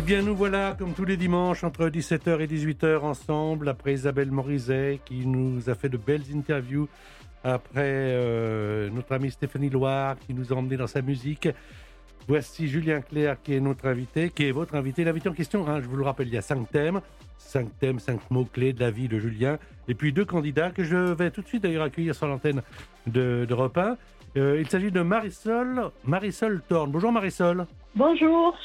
Eh bien, nous voilà, comme tous les dimanches, entre 17h et 18h ensemble, après Isabelle Morizet, qui nous a fait de belles interviews, après euh, notre amie Stéphanie Loire, qui nous a emmenés dans sa musique. Voici Julien Clerc, qui est notre invité, qui est votre invité. L'invité en question, hein, je vous le rappelle, il y a cinq thèmes, cinq thèmes, cinq mots-clés de la vie de Julien, et puis deux candidats que je vais tout de suite d'ailleurs accueillir sur l'antenne de, de 1. Euh, il s'agit de Marisol, Marisol Thorne. Bonjour Marisol. Bonjour.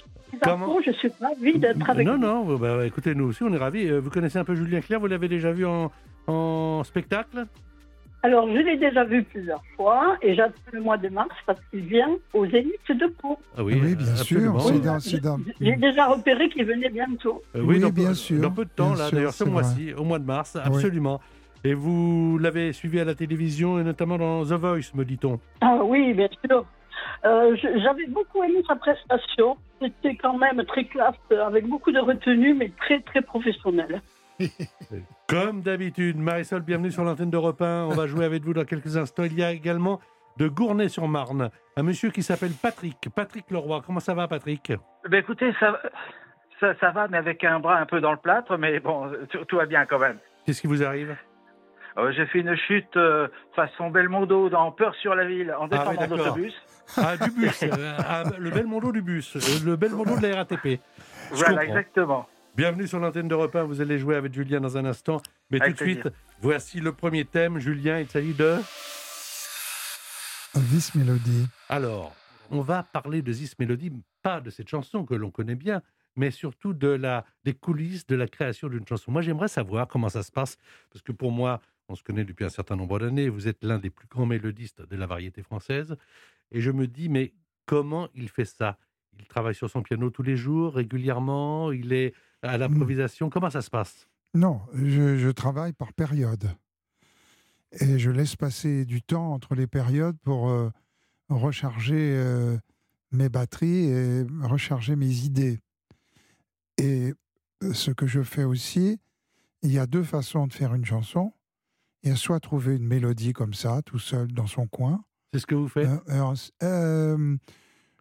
Comment Je suis ravie d'être avec Non, vous. non, bah, écoutez, nous aussi, on est ravis. Euh, Vous connaissez un peu Julien Clerc, vous l'avez déjà vu en, en spectacle? Alors, je l'ai déjà vu plusieurs fois et j'attends le mois de mars parce qu'il vient aux Zénith de Pau. Ah Oui, bien absolument. sûr. J'ai déjà repéré qu'il venait bientôt. Euh, Oui, dans, bien sûr, Dans peu de temps, bien là, d'ailleurs, ce mois-ci, au mois de mars, absolument. Et vous l'avez suivi à la télévision et notamment dans The Voice, me dit-on. Ah oui, bien sûr. Euh, J'avais beaucoup aimé sa prestation. C'était quand même très classe, avec beaucoup de retenue, mais très, très professionnel. Comme d'habitude, Marisol, bienvenue sur l'antenne d'Europe 1. On va jouer avec vous dans quelques instants. Il y a également de Gournay-sur-Marne, un monsieur qui s'appelle Patrick. Patrick Leroy. Comment ça va, Patrick? Ben écoutez, ça, ça, ça va, mais avec un bras un peu dans le plâtre, mais bon, tout, tout va bien quand même. Qu'est-ce qui vous arrive? Euh, J'ai fait une chute euh, façon Belmondo dans Peur sur la ville en Ah oui, descendant d'accord. d'autobus. Ah, du bus. euh, ah, le Belmondo du bus. euh, Le Belmondo de la RATP. Je Voilà, comprends. exactement. Bienvenue sur l'antenne d'Europe 1. Vous allez jouer avec Julien dans un instant. Mais Avec tout de suite, plaisir. voici le premier thème. Julien, il s'agit de... This Melody. Alors, on va parler de This Melody, pas de cette chanson que l'on connaît bien, mais surtout de la, des coulisses de la création d'une chanson. Moi, j'aimerais savoir comment ça se passe, parce que pour moi, on se connaît depuis un certain nombre d'années, vous êtes l'un des plus grands mélodistes de la variété française, et je me dis, mais comment il fait ça? Il travaille sur son piano tous les jours, régulièrement, il est à l'improvisation, comment ça se passe? Non, je, je travaille par période. Et je laisse passer du temps entre les périodes pour euh, recharger euh, mes batteries et recharger mes idées. Et euh, ce que je fais aussi, il y a deux façons de faire une chanson. A soit trouver une mélodie comme ça, tout seul dans son coin, C'est ce que vous faites? Euh, euh,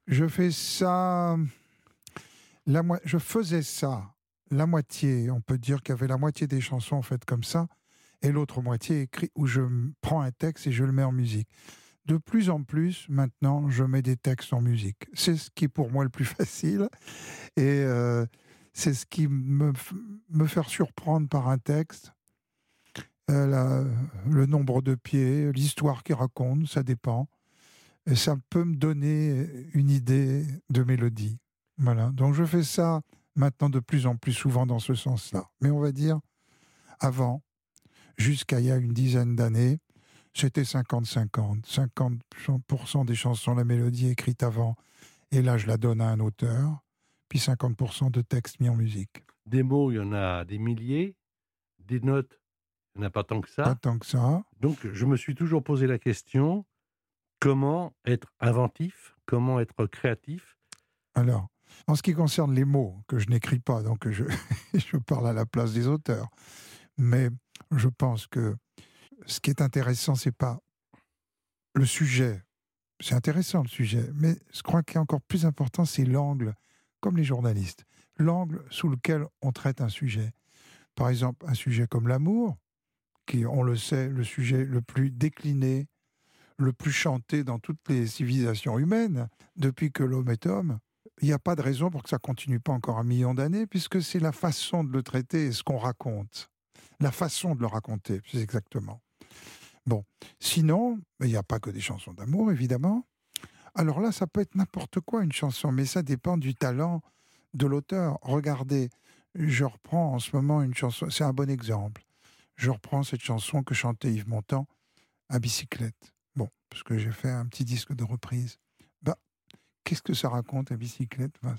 je fais ça. La je faisais ça, la moitié. On peut dire qu'il y avait la moitié des chansons faites comme ça, et l'autre moitié écrit où je prends un texte et je le mets en musique. De plus en plus, maintenant, je mets des textes en musique. C'est ce qui est pour moi le plus facile, et euh, c'est ce qui me, me fait surprendre par un texte. Euh, le nombre de pieds, l'histoire qu'il raconte, ça dépend. Et ça peut me donner une idée de mélodie. Voilà. Donc je fais ça maintenant de plus en plus souvent dans ce sens-là. Mais on va dire, avant, jusqu'à il y a une dizaine d'années, c'était 50-50. 50%, des chansons, la mélodie écrite avant, et là je la donne à un auteur, puis 50% de texte mis en musique. Des mots, il y en a des milliers, des notes, il n'y en a pas tant que ça. Pas tant que ça. Donc, je me suis toujours posé la question comment être inventif, comment être créatif? Alors, en ce qui concerne les mots, que je n'écris pas, donc je, je parle à la place des auteurs, mais je pense que ce qui est intéressant, c'est pas le sujet. C'est intéressant le sujet, mais je crois qu'il est encore plus important, c'est l'angle, comme les journalistes, l'angle sous lequel on traite un sujet. Par exemple, un sujet comme l'amour, qui, on le sait, le sujet le plus décliné, le plus chanté dans toutes les civilisations humaines, depuis que l'homme est homme, il n'y a pas de raison pour que ça continue pas encore un million d'années, puisque c'est la façon de le traiter et ce qu'on raconte. La façon de le raconter, plus exactement. Bon, sinon, il n'y a pas que des chansons d'amour, évidemment. Alors là, ça peut être n'importe quoi une chanson, mais ça dépend du talent de l'auteur. Regardez, je reprends en ce moment une chanson, c'est un bon exemple. Je reprends cette chanson que chantait Yves Montand à bicyclette. Bon, parce que j'ai fait un petit disque de reprise. Bah, qu'est-ce que ça raconte à bicyclette? Bah,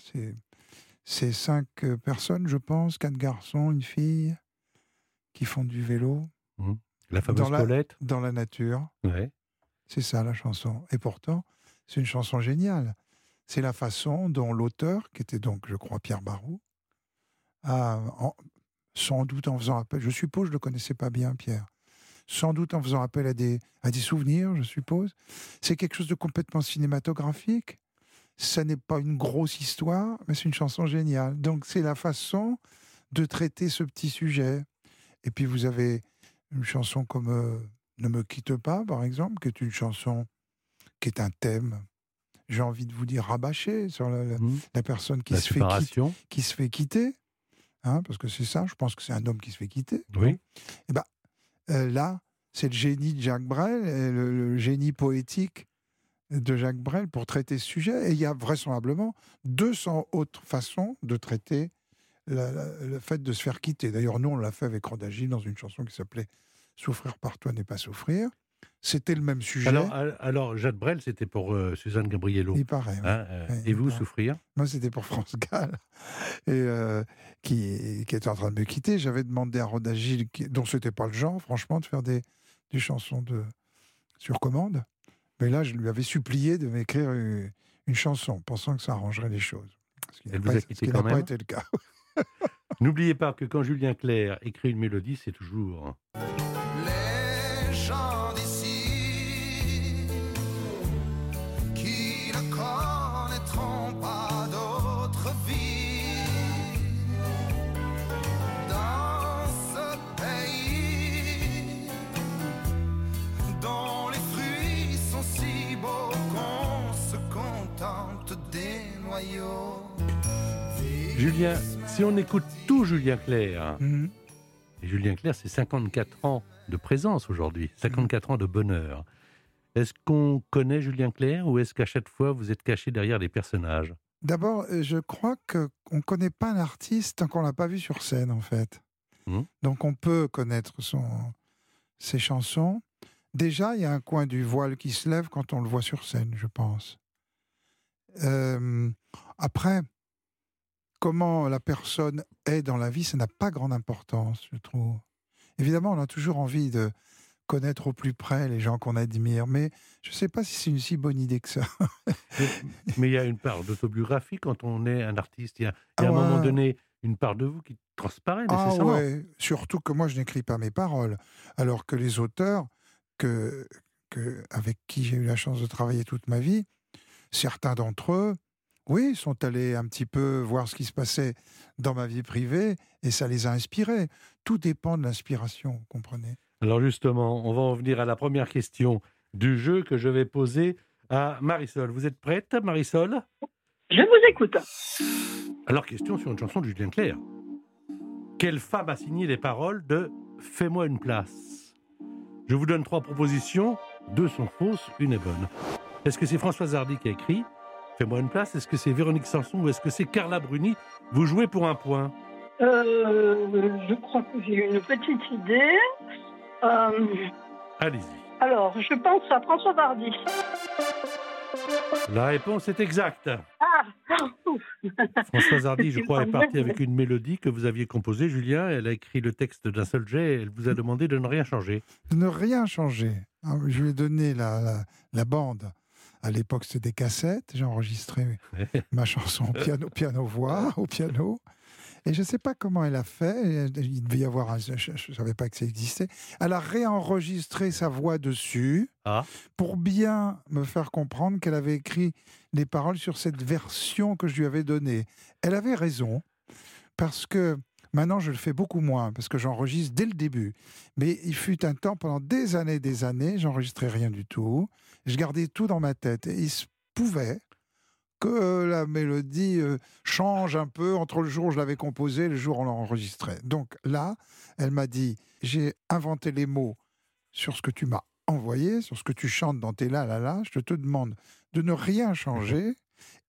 C'est cinq euh, personnes, je pense, quatre garçons, une fille, qui font du vélo. Mmh. La fameuse dans Paulette? dans la nature. Ouais. C'est ça la chanson. Et pourtant, c'est une chanson géniale. C'est la façon dont l'auteur, qui était donc, je crois, Pierre Barou, a, sans doute en faisant appel, je suppose, je ne le connaissais pas bien, Pierre, sans doute en faisant appel à des, à des souvenirs, je suppose. C'est quelque chose de complètement cinématographique. Ça n'est pas une grosse histoire, mais c'est une chanson géniale. Donc c'est la façon de traiter ce petit sujet. Et puis vous avez une chanson comme euh, Ne me quitte pas, par exemple, qui est une chanson qui est un thème, j'ai envie de vous dire, rabâché sur la, la- Mmh. la personne qui La se, fait qui se fait quitter. Hein, parce que c'est ça, je pense que c'est un homme qui se fait quitter. Oui. Euh, là, c'est le génie de Jacques Brel, et le, le génie poétique de Jacques Brel pour traiter ce sujet. Et il y a vraisemblablement 200 autres façons de traiter la- la- le fait de se faire quitter. D'ailleurs, nous, on l'a fait avec Rodagil dans une chanson qui s'appelait Souffrir par toi n'est pas souffrir. C'était le même sujet. Alors, al- alors, Jacques Brel, c'était pour euh, Suzanne Gabriello. il paraît. ouais. Hein, euh, Ouais, et vous, paraît. souffrir Moi, c'était pour France Gall, et, euh, qui, qui était en train de me quitter. J'avais demandé à Rodagil, qui, dont c'était pas le genre, franchement, de faire des, des chansons de, sur commande. Mais là, je lui avais supplié de m'écrire une, une chanson, pensant que ça arrangerait les choses. Ce qui n'a Elle vous pas, été le cas. N'oubliez pas que quand Julien Clerc écrit une mélodie, c'est toujours. Les gens Julien, si on écoute tout Julien Clerc, Mhm. et Julien Clerc, c'est 54 ans de présence aujourd'hui, 54 ans de bonheur. Est-ce qu'on connaît Julien Clerc ou est-ce qu'à chaque fois vous êtes caché derrière les personnages? D'abord, euh, je crois qu'on ne connaît pas un artiste tant qu'on ne l'a pas vu sur scène, en fait. Mhm. Donc, on peut connaître son, ses chansons. Déjà, il y a un coin du voile qui se lève quand on le voit sur scène, je pense. Euh, après, comment la personne est dans la vie, ça n'a pas grande importance, je trouve. Évidemment, on a toujours envie de connaître au plus près les gens qu'on admire, mais je ne sais pas si c'est une si bonne idée que ça. Mais- il y a une part d'autobiographie quand on est un artiste. Il y a, y a Ah à un moment donné une part de vous qui transparaît Ah nécessairement. ouais, surtout que moi je n'écris pas mes paroles, alors que les auteurs que, que, avec qui j'ai eu la chance de travailler toute ma vie, certains d'entre eux, oui, sont allés un petit peu voir ce qui se passait dans ma vie privée et ça les a inspirés. Tout dépend de l'inspiration, vous comprenez Alors justement, on va en venir à la première question du jeu que je vais poser à Marisol. Vous êtes prête, Marisol? Je vous écoute. Alors, question sur une chanson de Julien Clerc. Quelle femme a signé les paroles de Fais-moi une place Je vous donne trois propositions. Deux sont fausses, une est bonne. Est-ce que c'est Françoise Hardy qui a écrit Fais-moi une place Est-ce que c'est Véronique Sanson ou est-ce que c'est Carla Bruni? Vous jouez pour un point. Euh, je crois que j'ai une petite idée. Euh, Allez-y. alors, je pense à François Hardy. La réponse est exacte. Ah ouf. Françoise Hardy, je crois, est partie avec une mélodie que vous aviez composée, Julien. Elle a écrit le texte d'un seul jet et elle vous a demandé de ne rien changer. de ne rien changer. Ah, Je lui ai donné la, la, la bande. À l'époque, c'était des cassettes. J'ai enregistré ma chanson au piano, piano-voix, au piano. Et je ne sais pas comment elle a fait. Il devait y avoir un. Je ne savais pas que ça existait. Elle a réenregistré sa voix dessus Ah. pour bien me faire comprendre qu'elle avait écrit les paroles sur cette version que je lui avais donnée. Elle avait raison, parce que maintenant je le fais beaucoup moins, parce que j'enregistre dès le début. Mais il fut un temps, pendant des années des années, j'enregistrais rien du tout. Je gardais tout dans ma tête. Et il se pouvait que la mélodie euh, change un peu entre le jour où je l'avais composée et le jour où on l'enregistrait. Donc là, elle m'a dit, j'ai inventé les mots sur ce que tu m'as envoyé, sur ce que tu chantes dans tes là là là, je te demande de ne rien changer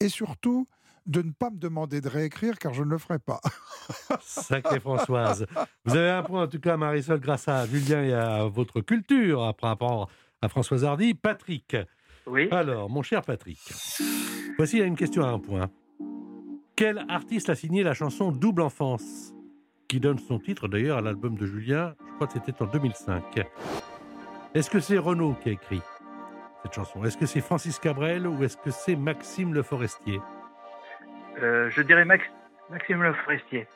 et surtout de ne pas me demander de réécrire car je ne le ferai pas. Sacrée Françoise. Vous avez un point en tout cas, Marisol, grâce à Julien et à votre culture par rapport à Françoise Hardy. Patrick. Oui. Alors, mon cher Patrick, voici une question à un point. Quel artiste a signé la chanson Double Enfance qui donne son titre d'ailleurs à l'album de Julien, je crois que c'était en 2005. Est-ce que c'est Renaud qui a écrit cette chanson? Est-ce que c'est Francis Cabrel ou est-ce que c'est Maxime Le Forestier? Euh, je dirais Max- Maxime Le Forestier.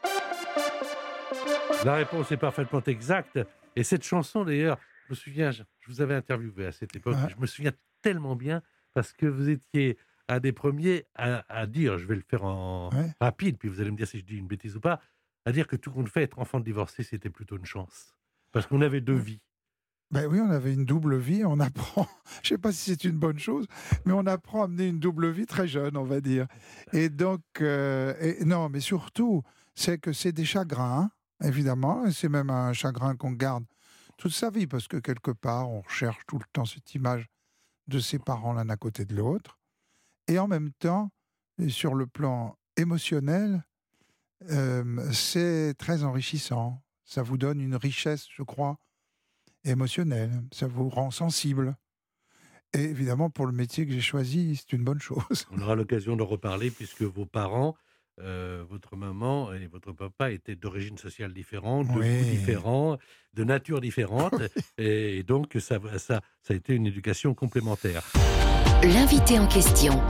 La réponse est parfaitement exacte. Et cette chanson, d'ailleurs, je me souviens, je je vous avais interviewé à cette époque, Ouais. je me souviens tellement bien parce que vous étiez un des premiers à, à dire, je vais le faire en Ouais. rapide, puis vous allez me dire si je dis une bêtise ou pas, à dire que tout compte fait, être enfant de divorcé, c'était plutôt une chance. Parce qu'on avait deux vies. Ben oui, on avait une double vie, on apprend, je sais pas si c'est une bonne chose, mais on apprend à mener une double vie très jeune, on va dire. Et donc, euh, non, mais surtout, c'est que c'est des chagrins, évidemment, et c'est même un chagrin qu'on garde toute sa vie, parce que quelque part, on recherche tout le temps cette image de ses parents l'un à côté de l'autre. Et en même temps, sur le plan émotionnel, euh, c'est très enrichissant. Ça vous donne une richesse, je crois, émotionnelle. Ça vous rend sensible. Et évidemment, pour le métier que j'ai choisi, c'est une bonne chose. On aura l'occasion d'en reparler puisque vos parents, euh, votre maman et votre papa étaient d'origine sociale différente, de Oui. goûts différents, de nature différente. Et donc, ça, ça, ça a été une éducation complémentaire. L'invité en question,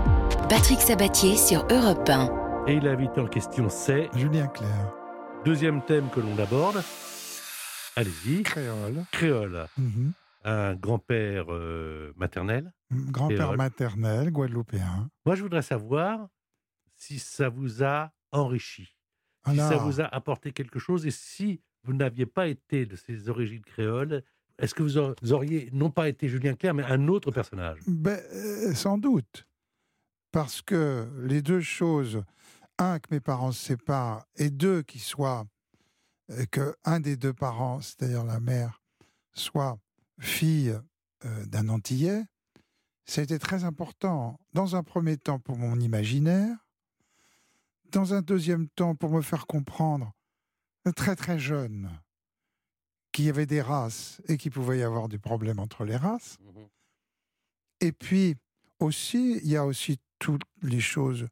Patrick Sabatier sur Europe 1. Et l'invité en question, c'est Julien Clerc, deuxième thème que l'on aborde. Allez-y, créole, créole. Mhm. Un grand-père euh, maternel. grand-père Créole. maternel, guadeloupéen. Moi, je voudrais savoir si ça vous a enrichi, si ça vous a apporté quelque chose et si vous n'aviez pas été de ces origines créoles, est-ce que vous aur- vous auriez non pas été Julien Clerc, mais un autre personnage? Ben, euh, sans doute. Parce que les deux choses, un, que mes parents se séparent, et deux, qu'ils soient, que un des deux parents, c'est-à-dire la mère, soit fille euh, d'un Antillais, ça a été très important. Dans un premier temps pour mon imaginaire, dans un deuxième temps pour me faire comprendre, euh, très très jeune, qu'il y avait des races et qu'il pouvait y avoir des problèmes entre les races. Et puis aussi, il y a aussi toutes les choses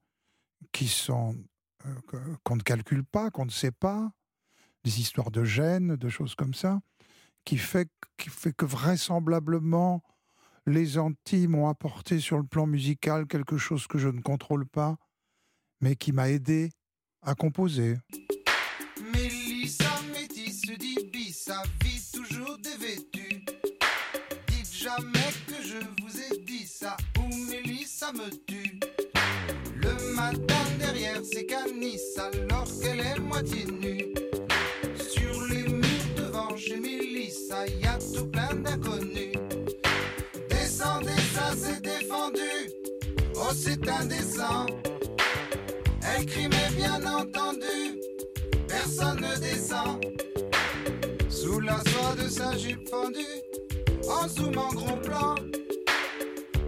qui sont euh, qu'on ne calcule pas, qu'on ne sait pas, des histoires de gènes, de choses comme ça, qui fait, qui fait que vraisemblablement les Antilles m'ont apporté sur le plan musical quelque chose que je ne contrôle pas, mais qui m'a aidé à composer. Mélissa métisse d'Ibissa vit toujours dévêtue. Dites jamais que je vous ai dit ça ou Mélissa me tue. Le matin derrière ses canisses alors qu'elle est moitié nue. Chez Mélissa y a tout plein d'inconnus. Descendez ça c'est défendu. Oh c'est indécent. Elle crie mais bien entendu personne ne descend. Sous la soie de sa jupe fendue, en zoom en gros plan,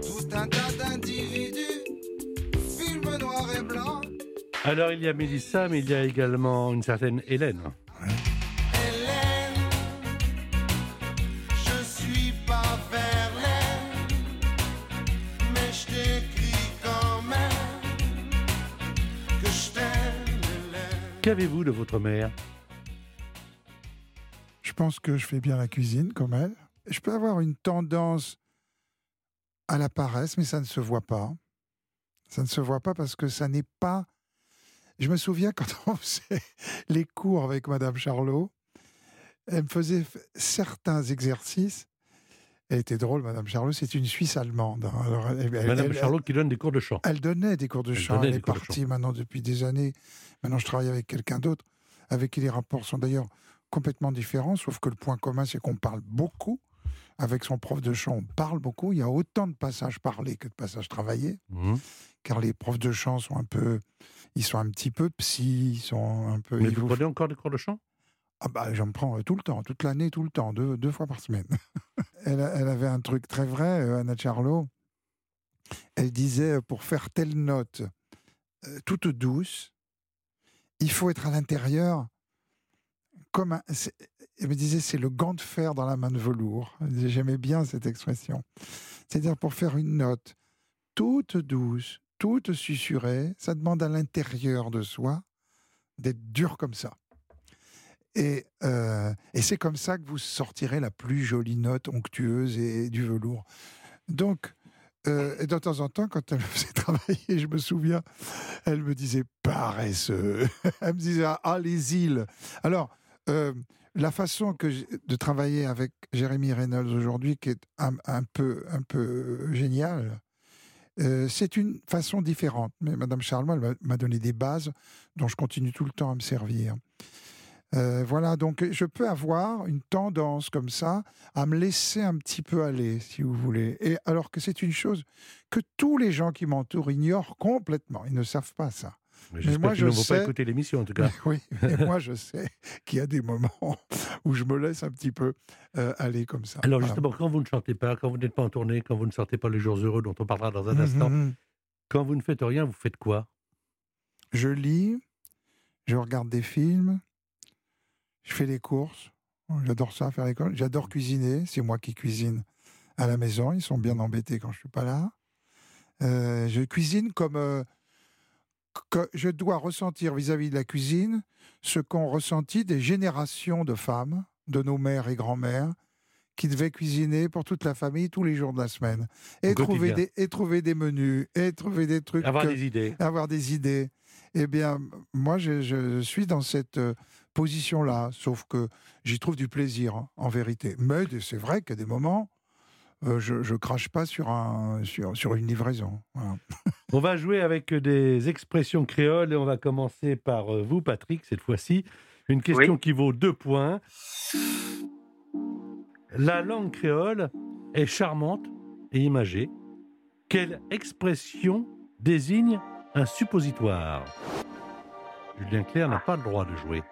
tout un tas d'individus, film noir et blanc. Alors, il y a Mélissa, mais il y a également une certaine Hélène. Hélène, Qu'avez-vous de votre mère? Je pense que je fais bien la cuisine comme elle. Je peux avoir une tendance à la paresse, mais ça ne se voit pas. Ça ne se voit pas parce que ça n'est pas. Je me souviens quand on faisait les cours avec Madame Charlot, elle me faisait certains exercices. Elle était drôle, Madame Charlot, c'est une Suisse allemande. hein. Alors, elle- Madame elle- Charlot qui donne des cours de chant. elle donnait des cours de chant. Elle est partie maintenant depuis des années. Maintenant, je travaille avec quelqu'un d'autre, avec qui les rapports sont d'ailleurs complètement différents, sauf que le point commun, c'est qu'on parle beaucoup. Avec son prof de chant, on parle beaucoup. Il y a autant de passages parlés que de passages travaillés, Mhm. car les profs de chant sont un peu, ils sont un petit peu psy, ils sont un peu. Mais vous- prenez encore des cours de chant? Ah bah, j'en prends euh, tout le temps, toute l'année, tout le temps, deux, deux fois par semaine. elle, avait un truc très vrai, euh, Anna Charlot. Elle disait, pour faire telle note euh, toute douce, il faut être à l'intérieur comme un. Elle me disait, c'est le gant de fer dans la main de velours. J'aimais bien cette expression. C'est-à-dire, pour faire une note toute douce, toute susurrée, ça demande à l'intérieur de soi d'être dur comme ça. Et, euh, et c'est comme ça que vous sortirez la plus jolie note onctueuse et du velours. Donc, euh, de temps en temps, quand elle me faisait travailler, je me souviens, elle me disait paresseux. elle me disait ah les îles. Alors, euh, la façon de travailler avec Jérémy Reynolds aujourd'hui, qui est un, peu un peu génial, euh, c'est une façon différente. Mais Madame m'a- m'a donné des bases dont je continue tout le temps à me servir. Euh, voilà, donc je peux avoir une tendance comme ça à me laisser un petit peu aller, si vous voulez. Et alors que c'est une chose que tous les gens qui m'entourent ignorent complètement. Ils ne savent pas ça. Mais moi, ne je vont sais- pas écouter l'émission, en tout cas. Oui, mais moi je sais qu'il y a des moments où je me laisse un petit peu euh, aller comme ça. Alors Voilà. justement, quand vous ne chantez pas, quand vous n'êtes pas en tournée, quand vous ne sortez pas les jours heureux dont on parlera dans un instant, Mhm. quand vous ne faites rien, vous faites quoi? Je lis, je regarde des films, je fais les courses. J'adore ça, faire courses. J'adore cuisiner. C'est moi qui cuisine à la maison. Ils sont bien embêtés quand je suis pas là. Euh, je cuisine comme euh, que je dois ressentir vis-à-vis de la cuisine ce qu'ont ressenti des générations de femmes, de nos mères et grands-mères, qui devaient cuisiner pour toute la famille tous les jours de la semaine. Et trouver, des, et trouver des menus, et trouver des trucs. Avoir que- des idées. avoir des idées. Eh bien, moi, je, je suis dans cette euh, position-là, sauf que j'y trouve du plaisir, hein, en vérité. Mais c'est vrai qu'à des moments, euh, je, ne crache pas sur, un, sur, sur une livraison. Voilà. On va jouer avec des expressions créoles et on va commencer par euh, vous, Patrick, cette fois-ci. Une question Oui. qui vaut deux points. La langue créole est charmante et imagée. Quelle expression désigne un suppositoire? Julien Clerc n'a pas le droit de jouer.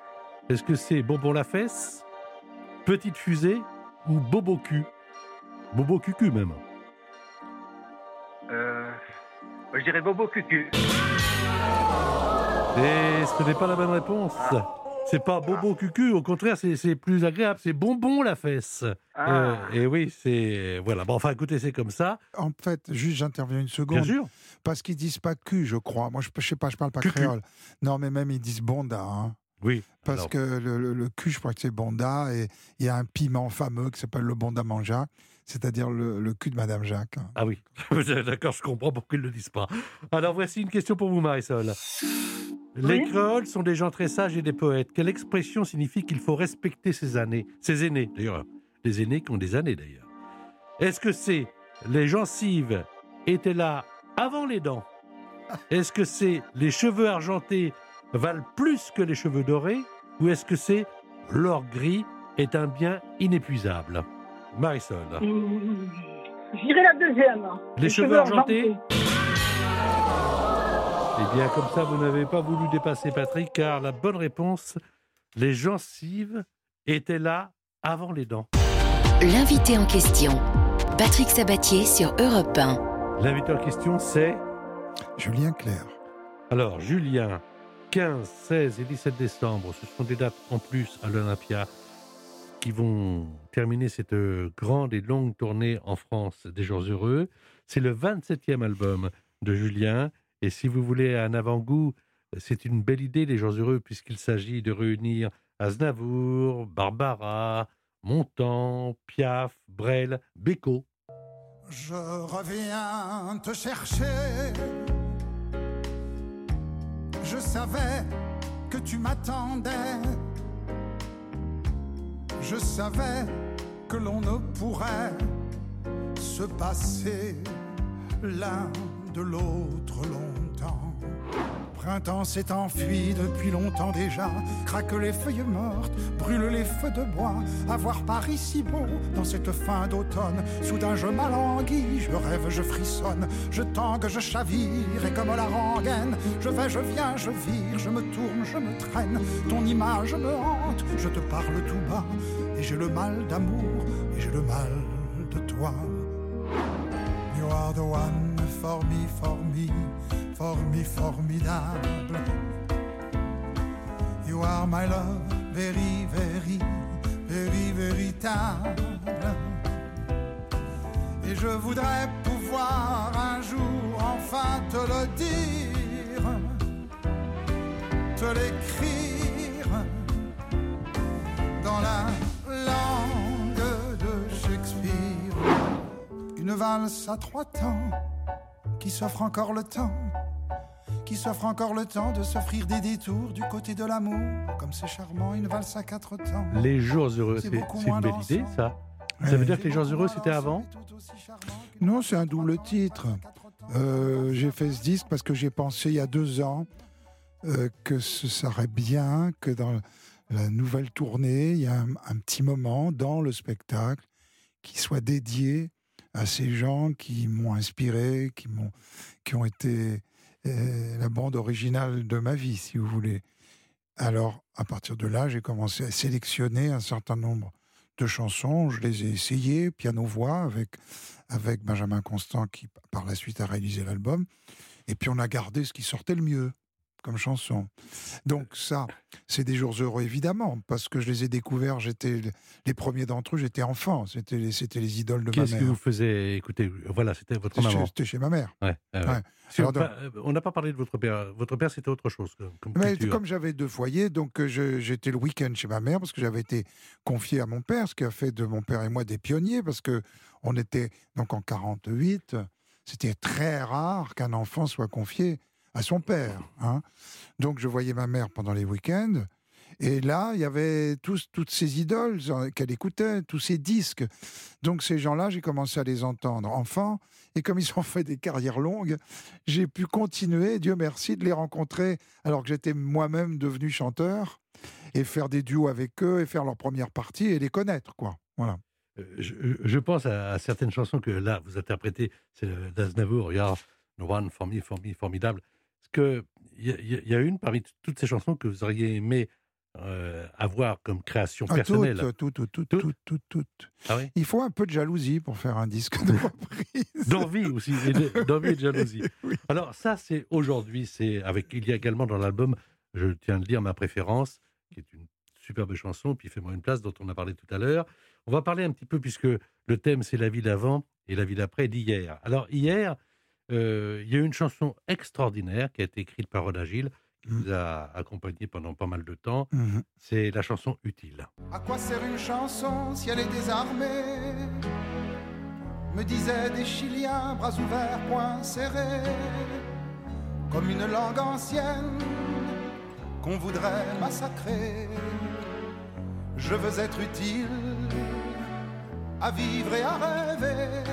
Est-ce que c'est bonbon la fesse, petite fusée ou bobo cul Bobo cucu même. Euh, je dirais Bobo Cucu. Et ce n'est pas la bonne réponse. C'est pas bobo cucu, au contraire, c'est c'est plus agréable, c'est bonbon la fesse. Ah, Euh, et oui, c'est. Voilà. Bon, enfin, écoutez, c'est comme ça. En fait, juste j'interviens une Bien seconde, sûr. parce qu'ils disent pas cul, je crois. Moi, je, je sais pas, je parle pas Cucu. créole. Non, mais même ils disent bonda. hein. Oui. Parce Alors, que le, le- le cul, je crois que c'est bonda, et il y a un piment fameux qui s'appelle le bonda manja, c'est-à-dire le, le cul de Madame Jacques. Ah oui. D'accord, je comprends pourquoi ils ne le disent pas. Alors, voici une question pour vous, Marisol. Les Oui. créoles sont des gens très sages et des poètes. Quelle expression signifie qu'il faut respecter ses années Ses aînés, d'ailleurs? Les aînés qui ont des années, d'ailleurs. Est-ce que c'est les gencives étaient là avant les dents? Est-ce que c'est les cheveux argentés valent plus que les cheveux dorés Ou est-ce que c'est l'or gris est un bien inépuisable? Marisol. Je dirais la deuxième. Les cheveux argentés Eh bien, comme ça, vous n'avez pas voulu dépasser Patrick, car la bonne réponse, les gencives étaient là avant les dents. L'invité en question, Patrick Sabatier sur Europe 1. L'invité en question, c'est Julien Clerc. alors Julien. 15, 16 et 17 décembre, ce sont des dates en plus à l'Olympia qui vont terminer cette grande et longue tournée en France des Jours Heureux. C'est le 27e album de Julien. Et si vous voulez un avant-goût, c'est une belle idée, les Jours Heureux, puisqu'il s'agit de réunir Aznavour, Barbara, Montand, Piaf, Brel, Beko. Je reviens te chercher. Je savais que tu m'attendais. Je savais que l'on ne pourrait se passer l'un de l'autre longtemps. Printemps s'est enfui depuis longtemps déjà, craque les feuilles mortes, brûle les feux de bois. À voir Paris si beau dans cette fin d'automne, soudain je m'alanguis, je rêve, je frissonne, je tangue, je chavire et comme la rengaine, je vais, je viens, je vire, je me tourne, je me traîne. Ton image me hante, je te parle tout bas, et j'ai le mal d'amour, et j'ai le mal de toi. You one formi, formidable. You are my love, very, very, very, véritable. Et je voudrais pouvoir un jour enfin te le dire, te l'écrire dans la langue de Shakespeare. Une valse à trois temps qui s'offre encore le temps, qui s'offre encore le temps de s'offrir des détours du côté de l'amour. Comme c'est charmant, une valse à quatre temps. Les jours heureux, C'est une belle idée, ça. Ça veut dire que les jours heureux, c'était avant Non, c'est un double titre. Euh, j'ai fait ce disque parce que j'ai pensé il y a deux ans euh, que ce serait bien que dans la nouvelle tournée, il y a un, un petit moment dans le spectacle qui soit dédié à ces gens qui m'ont inspiré, qui, m'ont, qui ont été euh, la bande originale de ma vie, si vous voulez. Alors, à partir de là, j'ai commencé à sélectionner un certain nombre de chansons. Je les ai essayées, piano-voix, avec, avec Benjamin Constant, qui par la suite a réalisé l'album. Et puis, on a gardé ce qui sortait le mieux comme chanson. Donc ça, c'est des jours heureux évidemment, parce que je les ai découverts, j'étais les premiers d'entre eux, j'étais enfant, c'était les, c'était les idoles de ma Qu'est-ce mère. que vous faisiez? Écoutez, voilà, c'était votre maman. c'était chez ma mère. Ouais, ouais, ouais. Ouais. Sur- Alors, donc- bah, euh, on n'a pas parlé de votre père. Votre père, c'était autre chose comme, Mais comme j'avais deux foyers, donc euh, je- j'étais le week-end chez ma mère parce que j'avais été confié à mon père, ce qui a fait de mon père et moi des pionniers parce que on était donc en 48. C'était très rare qu'un enfant soit confié à son père. hein. Donc je voyais ma mère pendant les week-ends. Et là, il y avait toutes ces idoles euh, qu'elle écoutait, tous ces disques. Donc ces gens-là, j'ai commencé à les entendre enfant. Et comme ils ont fait des carrières longues, j'ai pu continuer, Dieu merci, de les rencontrer alors que j'étais moi-même devenu chanteur et faire des duos avec eux et faire leur première partie et les connaître, quoi. Voilà. Euh, je, pense à, certaines chansons que là, vous interprétez. C'est euh, d'Aznavour, regarde, One for Me, for Me, formidable. Est-ce que il y, a- y une parmi toutes ces chansons que vous auriez aimé euh, avoir comme création Ah, personnelle toutes, toutes, toutes, Toutes toutes, toutes, toutes. Ah oui Il faut un peu de jalousie pour faire un disque de reprise. D'envie aussi, d'envie et de jalousie. Oui. Alors ça, c'est aujourd'hui, c'est avec. Il y a également dans l'album, je tiens à le dire, ma préférence, qui est une superbe chanson, puis Fais-moi une place, dont on a parlé tout à l'heure. On va parler un petit peu, puisque le thème, c'est la vie d'avant et la vie d'après d'hier. Alors hier, euh, il y a eu une chanson extraordinaire qui a été écrite par Rod Agile, qui Mm. vous a accompagné pendant pas mal de temps. Mhm. C'est la chanson Utile. À quoi sert une chanson si elle est désarmée? Me disaient des Chiliens, bras ouverts, poings serrés, comme une langue ancienne qu'on voudrait massacrer. Je veux être utile à vivre et à rêver,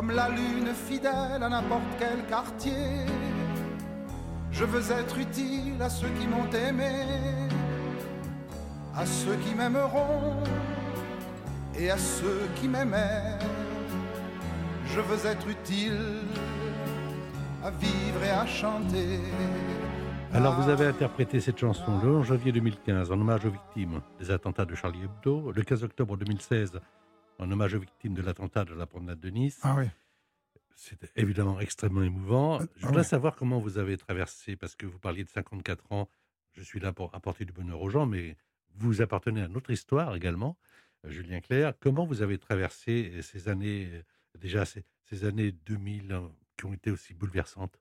comme la lune fidèle à n'importe quel quartier. Je veux être utile à ceux qui m'ont aimé, à ceux qui m'aimeront et à ceux qui m'aimaient. Je veux être utile à vivre et à chanter. Alors, vous avez interprété cette chanson le 11 janvier 2015 en hommage aux victimes des attentats de Charlie Hebdo, le 15 octobre 2016 en hommage aux victimes de l'attentat de la promenade de Nice. Ah oui. C'était évidemment extrêmement émouvant. Euh, Je voudrais ouais. savoir comment vous avez traversé, parce que vous parliez de 54 ans, je suis là pour apporter du bonheur aux gens, mais vous appartenez à notre histoire également, euh, Julien Clerc. Comment vous avez traversé ces années, euh, déjà ces, ces années 2000 hein, qui ont été aussi bouleversantes?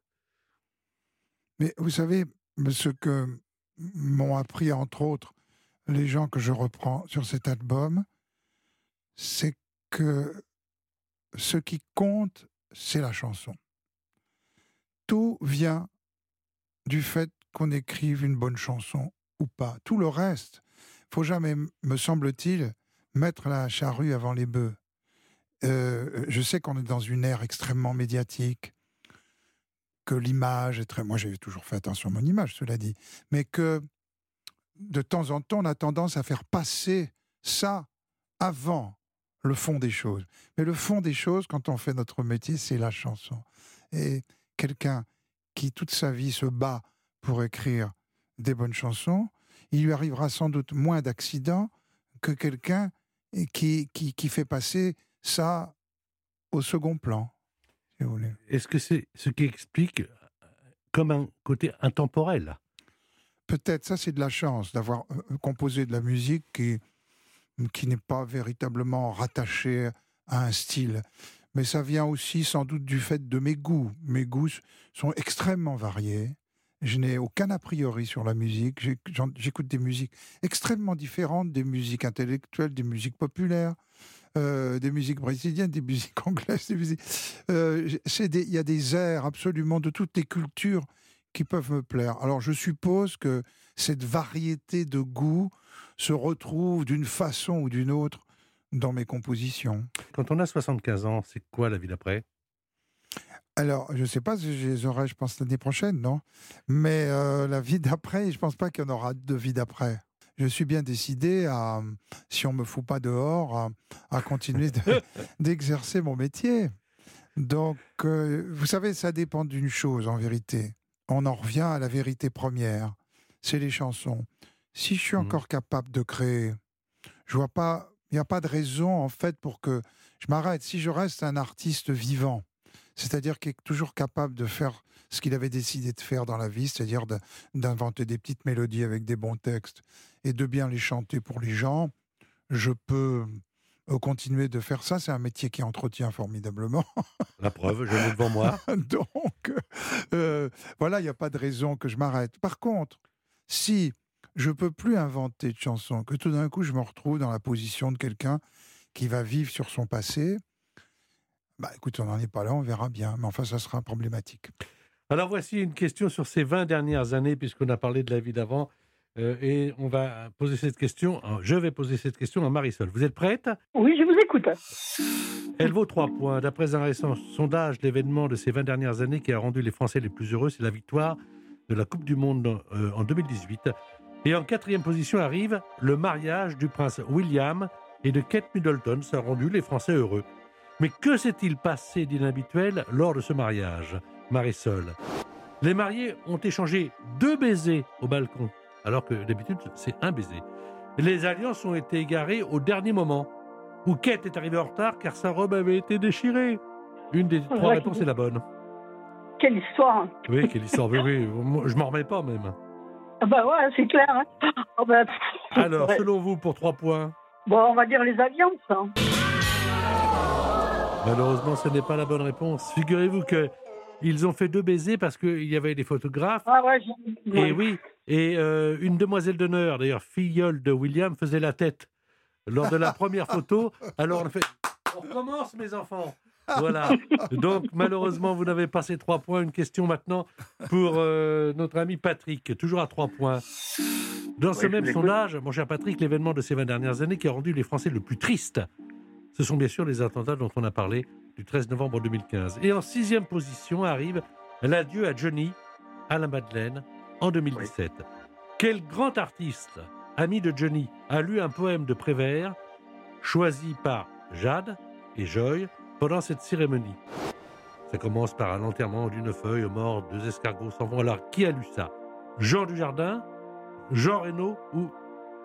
Mais vous savez, ce que m'ont appris, entre autres, les gens que je reprends sur cet album, c'est que ce qui compte, c'est la chanson. Tout vient du fait qu'on écrive une bonne chanson ou pas. Tout le reste, faut jamais, me semble-t-il, mettre la charrue avant les bœufs. Euh, je sais qu'on est dans une ère extrêmement médiatique, que l'image est très. Moi, j'ai toujours fait attention à mon image, cela dit, mais que de temps en temps, on a tendance à faire passer ça avant le fond des choses. Mais le fond des choses, quand on fait notre métier, c'est la chanson. Et quelqu'un qui toute sa vie se bat pour écrire des bonnes chansons, il lui arrivera sans doute moins d'accidents que quelqu'un qui, qui, qui fait passer ça au second plan, si vous voulez. Est-ce que c'est ce qui explique euh, comme un côté intemporel? Peut-être, ça c'est de la chance d'avoir euh, composé de la musique qui, qui n'est pas véritablement rattachée à un style. Mais ça vient aussi sans doute du fait de mes goûts. Mes goûts sont extrêmement variés. Je n'ai aucun a priori sur la musique. J'écoute des musiques extrêmement différentes, des musiques intellectuelles, des musiques populaires, euh, des musiques brésiliennes, des musiques anglaises. Musiques... Euh, Il y a des airs absolument de toutes les cultures qui peuvent me plaire. Alors je suppose que cette variété de goûts se retrouve d'une façon ou d'une autre dans mes compositions. Quand on a 75 ans, c'est quoi la vie d'après? Alors, je ne sais pas si je les aurai, je pense, l'année prochaine, non? Mais euh, la vie d'après, je ne pense pas qu'il y en aura de vie d'après. Je suis bien décidé à, si on me fout pas dehors, à, à continuer de- d'exercer mon métier. Donc, euh, vous savez, ça dépend d'une chose en vérité. On en revient à la vérité première, c'est les chansons. Si je suis Mhm. encore capable de créer, je vois pas, il n'y a pas de raison en fait pour que je m'arrête. Si je reste un artiste vivant, c'est-à-dire qui est toujours capable de faire ce qu'il avait décidé de faire dans la vie, c'est-à-dire de- d'inventer des petites mélodies avec des bons textes et de bien les chanter pour les gens, je peux continuer de faire ça. C'est un métier qui entretient formidablement. La preuve, je l'ai devant moi. Donc, euh, voilà, il n'y a pas de raison que je m'arrête. Par contre, si je peux plus inventer de chansons, que tout d'un coup je me retrouve dans la position de quelqu'un qui va vivre sur son passé, bah écoute, on n'en est pas là, on verra bien. Mais enfin, ça sera problématique. Alors voici une question sur ces 20 dernières années, puisqu'on a parlé de la vie d'avant. Euh, et on va poser cette question, je vais poser cette question à Marisol. Vous êtes prête? Oui, je vous écoute. Elle vaut 3 points. D'après un récent sondage, l'événement de ces 20 dernières années qui a rendu les Français les plus heureux, c'est la victoire de la Coupe du Monde euh, en 2018. Et en quatrième position arrive le mariage du prince William et de Kate Middleton. Ça a rendu les Français heureux. Mais que s'est-il passé d'inhabituel lors de ce mariage, Marisol Les mariés ont échangé deux baisers au balcon, alors que d'habitude c'est un baiser. Les alliances ont été égarées au dernier moment Kate est arrivée en retard car sa robe avait été déchirée. Une des Oh, trois réponses est la bonne. Quelle histoire. hein. Oui, quelle histoire, oui, oui. Je m'en remets pas même. Ah Bah ouais, c'est clair. hein. Oh bah, Alors, selon vous, pour trois points, Bon, on va dire les alliances. hein. malheureusement, ce n'est pas la bonne réponse. Figurez-vous que ils ont fait deux baisers parce qu'il y avait des photographes. Ah ouais, j'ai- Et oui, et euh, une demoiselle d'honneur, d'ailleurs filleule de William, faisait la tête lors de la première photo. Alors on fait On recommence, mes enfants Voilà. Donc malheureusement, vous n'avez pas ces trois points. Une question maintenant pour euh, notre ami Patrick, toujours à trois points. Dans ce Oui, même sondage, mon cher Patrick, l'événement de ces 20 dernières années qui a rendu les Français le plus tristes, ce sont bien sûr les attentats dont on a parlé du 13 novembre 2015. Et en sixième position arrive l'adieu à Johnny, à la Madeleine, en 2017. Quel grand artiste, ami de Johnny, a lu un poème de Prévert, choisi par Jade et Joy pendant cette cérémonie? Ça commence par un enterrement d'une feuille aux morts, deux escargots s'en vont. Alors, qui a lu ça? Jean Dujardin, Jean Reno ou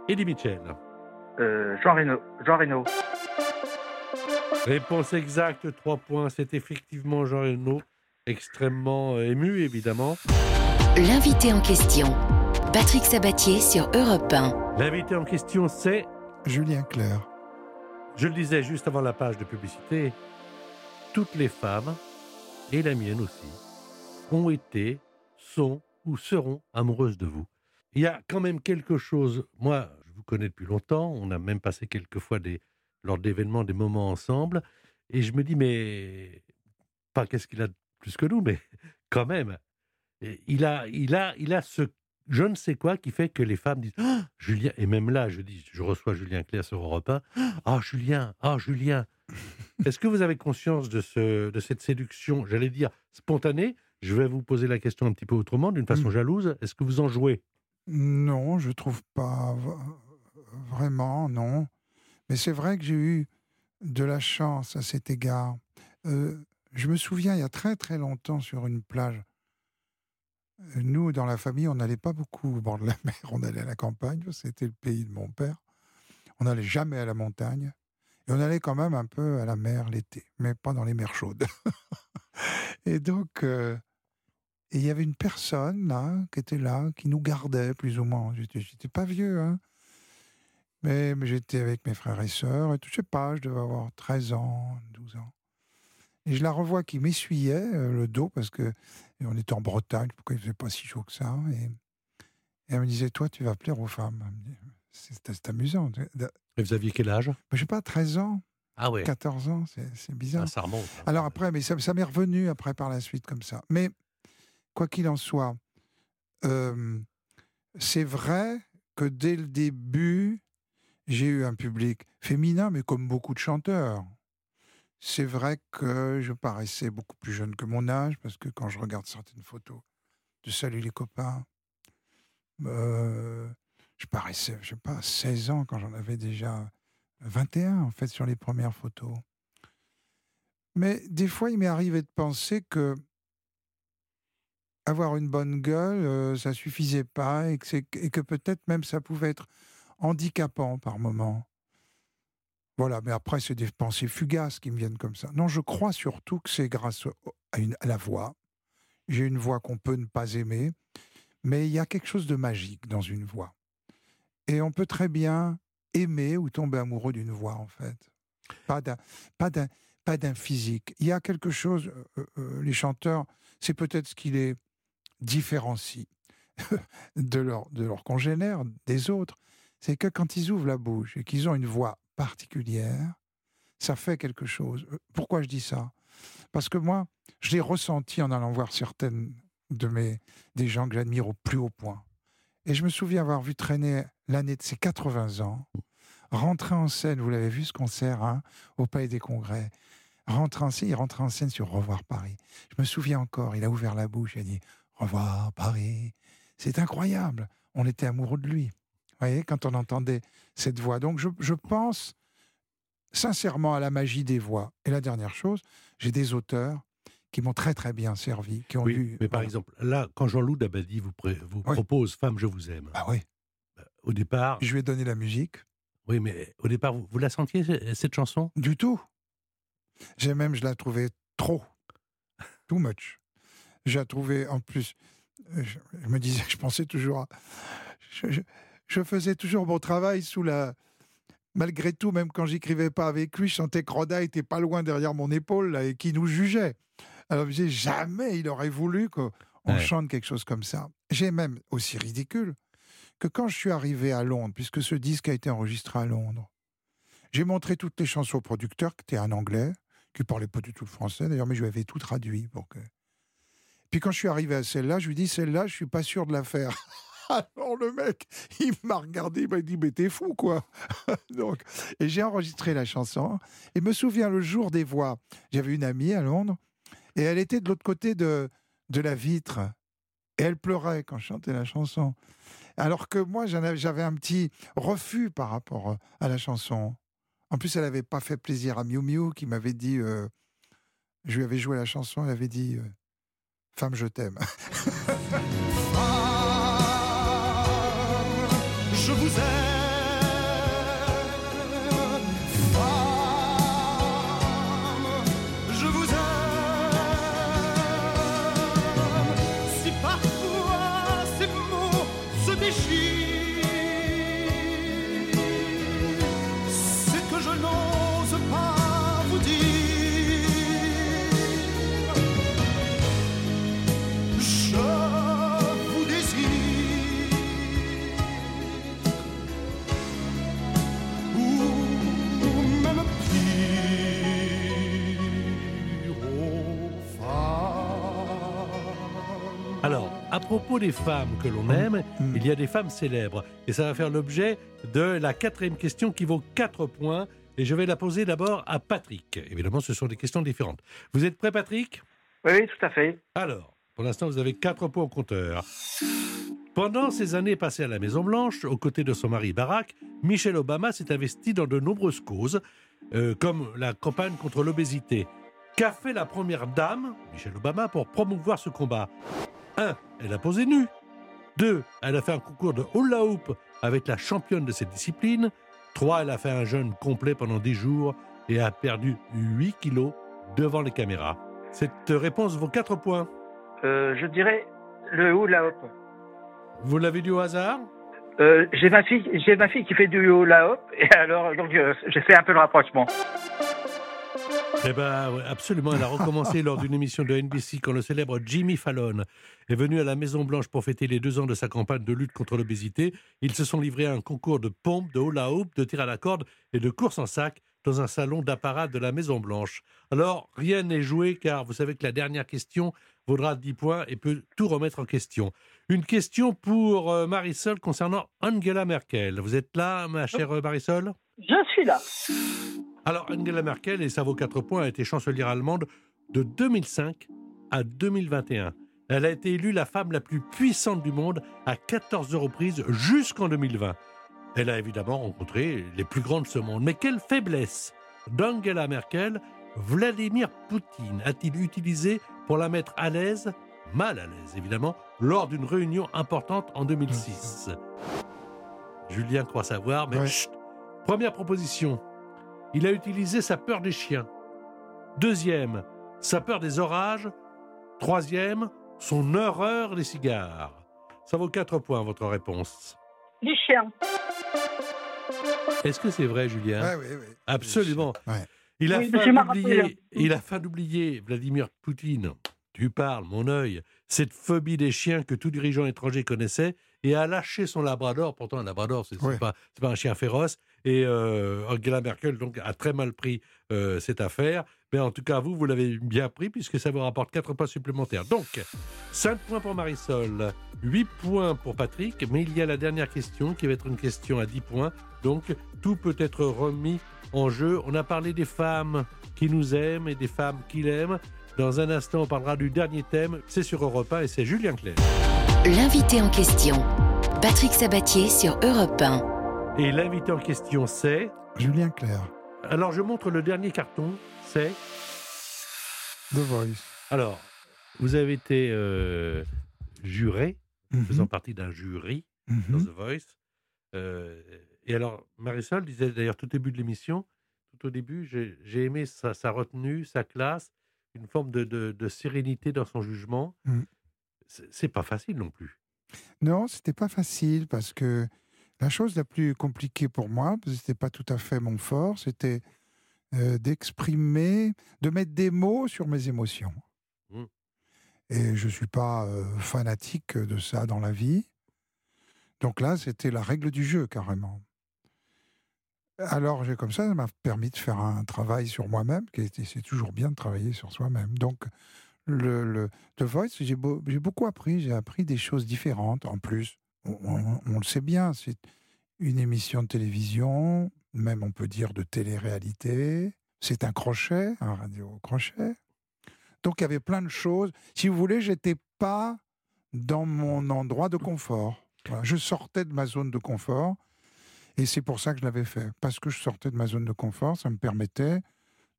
Eddie Mitchell? Euh, Jean Reno. Jean Reno. Réponse exacte, trois points. C'est effectivement Jean Reno, extrêmement euh, ému, évidemment. L'invité en question, Patrick Sabatier sur Europe 1. L'invité en question, c'est Julien Clerc. Je le disais juste avant la page de publicité, toutes les femmes, et la mienne aussi, ont été, sont ou seront amoureuses de vous. Il y a quand même quelque chose, moi, je vous connais depuis longtemps, on a même passé quelquefois des, lors d'événements des moments ensemble, et je me dis, mais, pas qu'est-ce qu'il a de plus que nous, mais quand même, il a, il a, il a ce je ne sais quoi qui fait que les femmes disent Ah, Julien, et même là, je dis, je reçois Julien Clerc sur Europe 1, ah Julien, ah Julien. Est-ce que vous avez conscience de, ce, de cette séduction, j'allais dire spontanée? Je vais vous poser la question un petit peu autrement, d'une façon Mm. jalouse. Est-ce que vous en jouez? Non, je trouve pas vraiment, non. Mais c'est vrai que j'ai eu de la chance à cet égard. Euh, je me souviens, il y a très très longtemps, sur une plage, nous, dans la famille, on n'allait pas beaucoup au bord de la mer, on allait à la campagne, c'était le pays de mon père. On n'allait jamais à la montagne. Et on allait quand même un peu à la mer l'été, mais pas dans les mers chaudes. et donc, euh, il y avait une personne qui était là, qui nous gardait plus ou moins. J'étais, j'étais pas vieux, hein. Mais, mais j'étais avec mes frères et sœurs, et tout, je sais pas, je devais avoir 13 ans, 12 ans. Et je la revois qui m'essuyait euh, le dos parce que on était en Bretagne, pourquoi il faisait pas si chaud que ça. Et, et elle me disait, toi, tu vas plaire aux femmes. C'est, amusant. Et vous aviez quel âge? Je sais pas, 13 ans, Ah ouais. 14 ans, c'est, bizarre. Ah, ça remonte. Alors après, mais ça, ça m'est revenu après par la suite comme ça. Mais quoi qu'il en soit, euh, c'est vrai que dès le début, j'ai eu un public féminin, mais comme beaucoup de chanteurs. C'est vrai que je paraissais beaucoup plus jeune que mon âge, parce que quand je regarde certaines photos de Salut les copains, euh, je paraissais, je sais pas, 16 ans quand j'en avais déjà 21 en fait sur les premières photos. Mais des fois, il m'est arrivé de penser que avoir une bonne gueule, euh, ça suffisait pas et que peut-être même ça pouvait être handicapant par moment. Voilà, mais après, c'est des pensées fugaces qui me viennent comme ça. Non, je crois surtout que c'est grâce à, la voix. J'ai une voix qu'on peut ne pas aimer, mais il y a quelque chose de magique dans une voix. Et on peut très bien aimer ou tomber amoureux d'une voix, en fait. Pas d'un, pas d'un, pas d'un physique. Il y a quelque chose, euh, euh, les chanteurs, c'est peut-être ce qui les différencie de leurs congénères, des autres, c'est que quand ils ouvrent la bouche et qu'ils ont une voix particulière, ça fait quelque chose. Euh, Pourquoi je dis ça? Parce que moi, je l'ai ressenti en allant voir certaines de mes des gens que j'admire au plus haut point. Et je me souviens avoir vu traîner l'année de ses 80 ans, rentrer en scène, vous l'avez vu ce concert, hein, au Palais des Congrès, rentrer en scène, il rentrait en scène sur Revoir Paris. Je me souviens encore, il a ouvert la bouche, il a dit Revoir Paris. C'est incroyable. On était amoureux de lui. Voyez, quand on entendait cette voix. Donc je, je pense sincèrement à la magie des voix. Et la dernière chose, j'ai des auteurs qui m'ont très très bien servi, qui ont Oui, lu. mais par voilà. exemple, là, quand Jean-Loup Dabadi vous, pré- vous Oui. propose Femme, je vous aime, Ah oui, au départ, je lui ai donné la musique. oui, mais au départ, vous, vous la sentiez, cette chanson? Du tout. J'ai même, je la trouvais trop. Too much. Je la trouvais, en plus, euh, je, je me disais, je pensais toujours à... Je, je- je faisais toujours mon travail sous la... Malgré tout, même quand j'écrivais pas avec lui, je sentais que Roda était pas loin derrière mon épaule là, et qui nous jugeait. Alors je me disais, jamais il aurait voulu qu'on Ouais. chante quelque chose comme ça. J'ai même, aussi ridicule, que quand je suis arrivé à Londres, puisque ce disque a été enregistré à Londres, j'ai montré toutes les chansons au producteur, qui était un anglais, qui parlait pas du tout le français d'ailleurs, mais je lui avais tout traduit. Pour que... Puis quand je suis arrivé à celle-là, je lui dis celle-là, je suis pas sûr de la faire. Alors le mec, il m'a regardé, il m'a dit mais t'es fou quoi. Donc, et j'ai enregistré la chanson. Et me souviens le jour des voix, j'avais une amie à Londres et elle était de l'autre côté de de la vitre et elle pleurait quand je chantais la chanson. Alors que moi, j'avais un petit refus par rapport euh, à la chanson. En plus, elle n'avait pas fait plaisir à Miu Miu qui m'avait dit, euh, je lui avais joué la chanson, elle avait dit, euh, femme, je t'aime. Vous aime, propos des femmes que l'on aime, Mm. il y a des femmes célèbres. Et ça va faire l'objet de la quatrième question qui vaut 4 points. Et je vais la poser d'abord à Patrick. Évidemment, ce sont des questions différentes. Vous êtes prêt, Patrick? Oui, oui, tout à fait. Alors, pour l'instant, vous avez 4 points au compteur. Pendant ces années passées à la Maison-Blanche, aux côtés de son mari Barack, Michelle Obama s'est investie dans de nombreuses causes, euh, comme la campagne contre l'obésité. Qu'a fait la première dame, Michelle Obama, pour promouvoir ce combat? 1. Elle a posé nue. 2. Elle a fait un concours de hula hoop avec la championne de cette discipline. 3, elle a fait un jeûne complet pendant 10 jours et a perdu 8 kilos devant les caméras. Cette réponse vaut 4 points. Euh, je dirais le hula hop. Vous l'avez dit au hasard? Euh, j'ai ma fille, j'ai ma fille qui fait du hula hop et alors donc euh, j'ai fait un peu le rapprochement. Eh ben, ouais, absolument. Elle a recommencé lors d'une émission de NBC quand le célèbre Jimmy Fallon est venu à la Maison Blanche pour fêter les deux ans de sa campagne de lutte contre l'obésité. Ils se sont livrés à un concours de pompe, de hula hoop, de tir à la corde et de course en sac dans un salon d'apparat de la Maison Blanche. Alors, rien n'est joué car vous savez que la dernière question vaudra 10 points et peut tout remettre en question. Une question pour euh, Marisol concernant Angela Merkel. Vous êtes là, ma chère euh, Marisol? Je suis là. Alors, Angela Merkel, et ça vaut 4 points, a été chancelière allemande de 2005 à 2021. Elle a été élue la femme la plus puissante du monde à 14 reprises jusqu'en 2020. Elle a évidemment rencontré les plus grands de ce monde. Mais quelle faiblesse d'Angela Merkel Vladimir Poutine a-t-il utilisé pour la mettre à l'aise, mal à l'aise évidemment, lors d'une réunion importante en 2006 Julien croit savoir, mais Ouais. chut Première proposition, il a utilisé sa peur des chiens. Deuxième, sa peur des orages. Troisième, son horreur des cigares. Ça vaut 4 points, votre réponse. Les chiens. Est-ce que c'est vrai, Julien Ouais, ouais, ouais. Absolument. Ouais. Il a Oui, faim d'oublier, il a faim d'oublier, Vladimir Poutine. Tu parles, mon œil. Cette phobie des chiens que tout dirigeant étranger connaissait et a lâché son labrador. Pourtant, un labrador, c'est c'est Ouais. pas, c'est pas un chien féroce. Et euh, Angela Merkel donc a très mal pris euh, cette affaire. Mais en tout cas, vous, vous l'avez bien pris puisque ça vous rapporte 4 points supplémentaires. Donc, 5 points pour Marisol, 8 points pour Patrick. Mais il y a la dernière question qui va être une question à 10 points. Donc, tout peut être remis en jeu. On a parlé des femmes qui nous aiment et des femmes qui l'aiment. Dans un instant, on parlera du dernier thème. C'est sur Europe 1 et c'est Julien Clerc. L'invité en question. Patrick Sabatier sur Europe 1. Et l'invité en question, c'est. Julien Clerc, Alors, je montre le dernier carton. C'est. The Voice. Alors, vous avez été euh, juré, Mhm, faisant partie d'un jury mhm. dans The Voice. Euh, et alors, Marisol disait d'ailleurs tout au début de l'émission, tout au début, j'ai aimé sa, sa retenue, sa classe, une forme de, de- de sérénité dans son jugement. Mm. C'est pas facile non plus. Non, c'était pas facile parce que la chose la plus compliquée pour moi, parce que c'était pas tout à fait mon fort, c'était euh, d'exprimer, de mettre des mots sur mes émotions. Mm. Et je suis pas euh, fanatique de ça dans la vie. Donc là, c'était la règle du jeu carrément. Alors, j'ai comme ça, ça m'a permis de faire un travail sur moi-même, qui c'est toujours bien de travailler sur soi-même. Donc, le, le The Voice, j'ai beau- j'ai beaucoup appris, j'ai appris des choses différentes en plus. On, le sait bien, c'est une émission de télévision, même on peut dire de télé-réalité. C'est un crochet, un radio-crochet. Donc, il y avait plein de choses. Si vous voulez, j'étais pas dans mon endroit de confort. Je sortais de ma zone de confort. Et c'est pour ça que je l'avais fait. Parce que je sortais de ma zone de confort, ça me permettait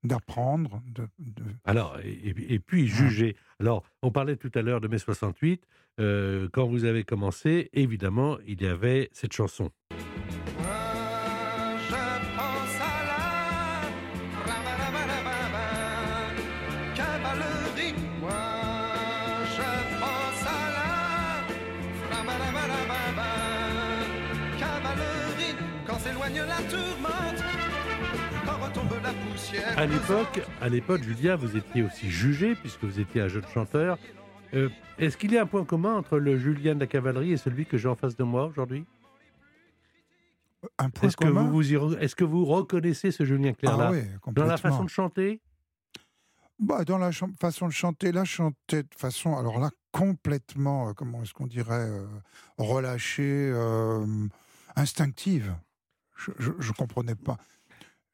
d'apprendre, de, de- Alors, et, et- et puis juger. Alors, on parlait tout à l'heure de mai 68. euh, quand vous avez commencé, évidemment, il y avait cette chanson. À l'époque, à l'époque, Julien, vous étiez aussi jugé puisque vous étiez un jeune chanteur. Euh, Est-ce qu'il y a un point commun entre le Julien de la cavalerie et celui que j'ai en face de moi aujourd'hui? Un point commun? re- est-ce que vous reconnaissez ce Julien Clerc ah oui, dans la façon de chanter? Bah, dans la façon de chanter, là, je chantais de façon, alors là, complètement, euh, comment est-ce qu'on dirait, euh, relâchée, euh, instinctive. Je ne comprenais pas.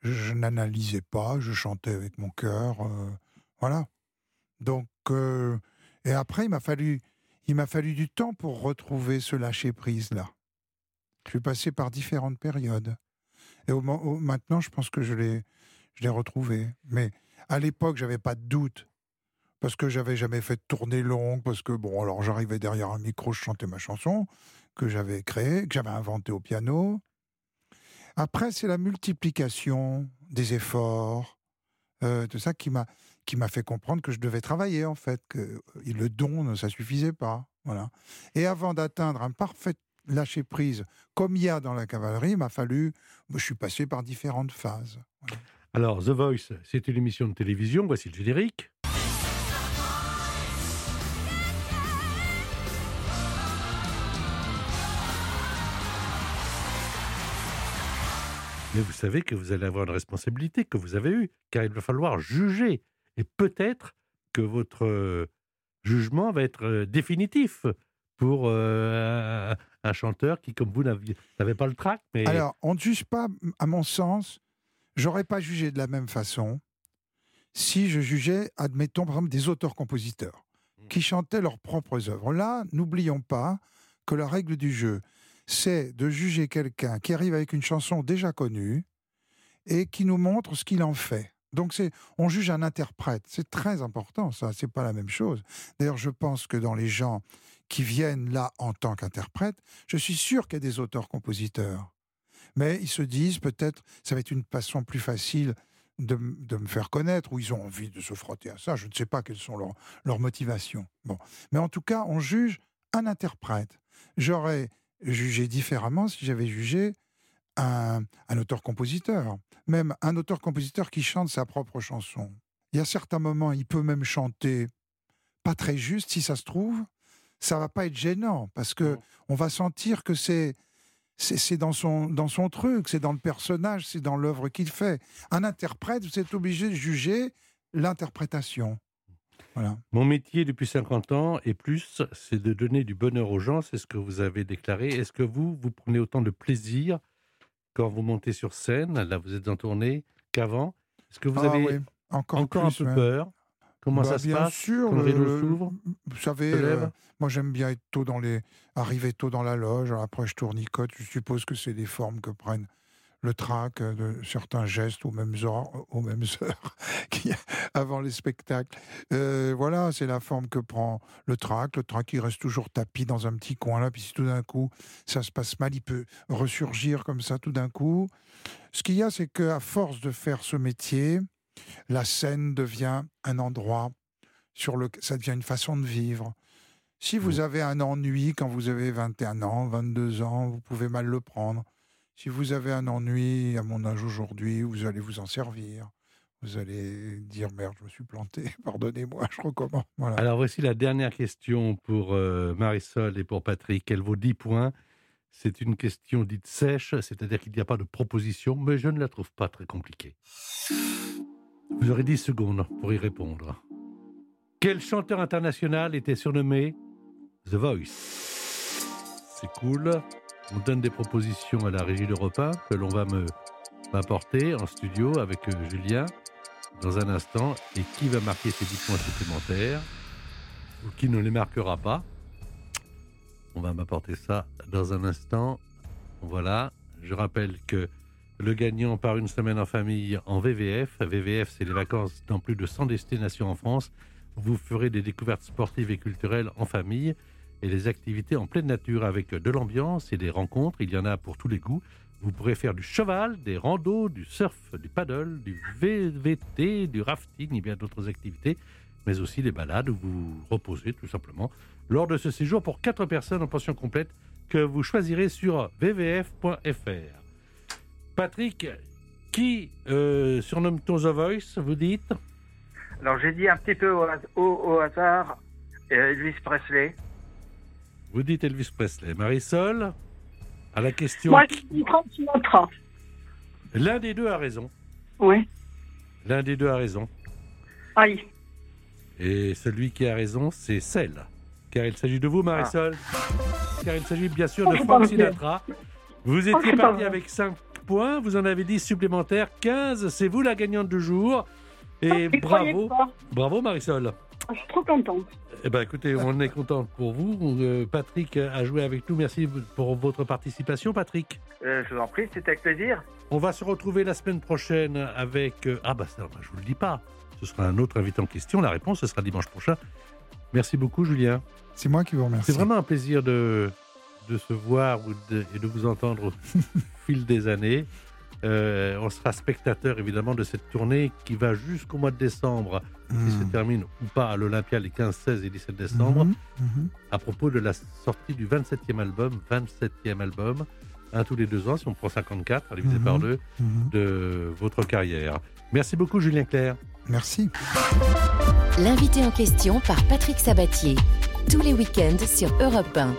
Je, n'analysais pas, je chantais avec mon cœur. euh, voilà. Donc, euh, et après, il m'a fallu, il m'a fallu du temps pour retrouver ce lâcher-prise-là. Je suis passé par différentes périodes. Et maintenant, je pense que je l'ai, je l'ai retrouvé. Mais à l'époque, j'avais pas de doute. Parce que j'avais jamais fait de tournée longue, parce que, bon, alors j'arrivais derrière un micro, je chantais ma chanson, que j'avais créée, que j'avais inventée au piano. Après, c'est la multiplication des efforts, euh, tout ça qui m'a qui m'a fait comprendre que je devais travailler en fait, que le don, ça suffisait pas. Voilà. Et avant d'atteindre un parfait lâcher prise, comme il y a dans la cavalerie, il m'a fallu. Je suis passé par différentes phases. Alors, The Voice, c'est une émission de télévision. Voici le générique. Mais vous savez que vous allez avoir une responsabilité que vous avez eue, car il va falloir juger. Et peut-être que votre euh, jugement va être euh, définitif pour euh, un- chanteur qui, comme vous, n'avait pas le trac. Mais Alors, on ne juge pas, à mon sens, j'aurais pas jugé de la même façon si je jugeais, admettons, par exemple, des auteurs-compositeurs qui chantaient leurs propres œuvres. Là, n'oublions pas que la règle du jeu, c'est de juger quelqu'un qui arrive avec une chanson déjà connue et qui nous montre ce qu'il en fait. Donc, c'est, on juge un interprète. C'est très important, ça. C'est pas la même chose. D'ailleurs, je pense que dans les gens qui viennent là en tant qu'interprètes, je suis sûr qu'il y a des auteurs-compositeurs. Mais ils se disent peut-être, ça va être une façon plus facile de, de me faire connaître, ou ils ont envie de se frotter à ça. Je ne sais pas quelles sont leurs, leurs motivations. Bon. Mais en tout cas, on juge un interprète. J'aurais jugé différemment si j'avais jugé un, un auteur-compositeur. Même un auteur-compositeur qui chante sa propre chanson. Il y a certains moments, il peut même chanter pas très juste, si ça se trouve. Ça va pas être gênant, parce que Non. on va sentir que c'est c'est c'est dans son, dans son truc, c'est dans le personnage, c'est dans l'œuvre qu'il fait. Un interprète, vous êtes obligé de juger l'interprétation. Voilà. Mon métier depuis 50 ans et plus, c'est de donner du bonheur aux gens, c'est ce que vous avez déclaré. Est-ce que vous, vous prenez autant de plaisir quand vous montez sur scène, là vous êtes en tournée, qu'avant Est-ce que vous Ah avez oui, encore, encore plus, un peu ouais. peur? Comment Bah, ça se bien passe sûr, quand le rideau le- s'ouvre Vous savez, euh, moi j'aime bien être tôt dans les, arriver tôt dans la loge. Après, je tournicote. Je suppose que c'est des formes que prennent le trac de certains gestes aux mêmes heures, aux mêmes heures avant les spectacles. Euh, voilà, c'est la forme que prend le trac. Le trac, il reste toujours tapis dans un petit coin là. Puis si tout d'un coup ça se passe mal, il peut ressurgir comme ça tout d'un coup. Ce qu'il y a, c'est qu'à force de faire ce métier, la scène devient un endroit sur le, ça devient une façon de vivre. Si vous avez un ennui quand vous avez 21 ans, 22 ans, vous pouvez mal le prendre. Si vous avez un ennui à mon âge aujourd'hui, vous allez vous en servir. Vous allez dire merde, je me suis planté, pardonnez-moi, je recommence. Voilà. Alors voici la dernière question pour euh, Marisol et pour Patrick. Elle vaut 10 points. C'est une question dite sèche, c'est-à-dire qu'il n'y a pas de proposition, mais je ne la trouve pas très compliquée. Vous aurez 10 secondes pour y répondre. Quel chanteur international était surnommé The Voice? C'est cool. On donne des propositions à la régie de que l'on va m'apporter en studio avec euh, Julien dans un instant. Et qui va marquer ces 10 points supplémentaires ou qui ne les marquera pas? On va m'apporter ça dans un instant. Voilà. Je rappelle que le gagnant part une semaine en famille en VVF. VVF, c'est les vacances dans plus de 100 destinations en France. Vous ferez des découvertes sportives et culturelles en famille et des activités en pleine nature avec de l'ambiance et des rencontres. Il y en a pour tous les goûts. Vous pourrez faire du cheval, des randos, du surf, du paddle, du VVT, du rafting et bien d'autres activités, mais aussi des balades où vous vous reposez tout simplement lors de ce séjour pour 4 personnes en pension complète que vous choisirez sur vvf.fr. Patrick, qui euh, surnomme-t-on The Voice, vous dites? Alors j'ai dit un petit peu au hasard euh, Elvis Presley. Vous dites Elvis Presley. Marisol, à la question, Moi, je dis Frank Sinatra. l'un des deux a raison. Oui. L'un des deux a raison. Aïe. Et celui qui a raison, c'est celle. Car il s'agit de vous, Marisol. Car il s'agit bien sûr Oh, de Frank. Sinatra. Vous étiez c'est pas parti avec 5 points, vous en avez 10 supplémentaires, 15. C'est vous la gagnante du jour. Et croyais bravo, bravo Marisol. Je suis trop contente. Eh ben, écoutez, on est content pour vous. Euh, Patrick a joué avec nous. Merci pour votre participation, Patrick. Euh, je vous en prie, c'était avec plaisir. On va se retrouver la semaine prochaine avec. euh, ah, bah, ça, bah, je vous le dis pas. Ce sera un autre invité en question. La réponse, ce sera dimanche prochain. Merci beaucoup, Julien. C'est moi qui vous remercie. C'est vraiment un plaisir de, de se voir ou de- et de vous entendre au fil des années. Euh, on sera spectateur évidemment de cette tournée qui va jusqu'au mois de décembre, qui se Mhm. termine ou pas à l'Olympia les 15, 16 et 17 décembre, Mhm, mhm. à propos de la sortie du 27e album, 27e album, un tous les deux ans, si on prend 54, divisé Mhm. par deux, de votre carrière. Merci beaucoup Julien Clerc. Merci. L'invité en question par Patrick Sabatier. Tous les week-ends sur Europe 1.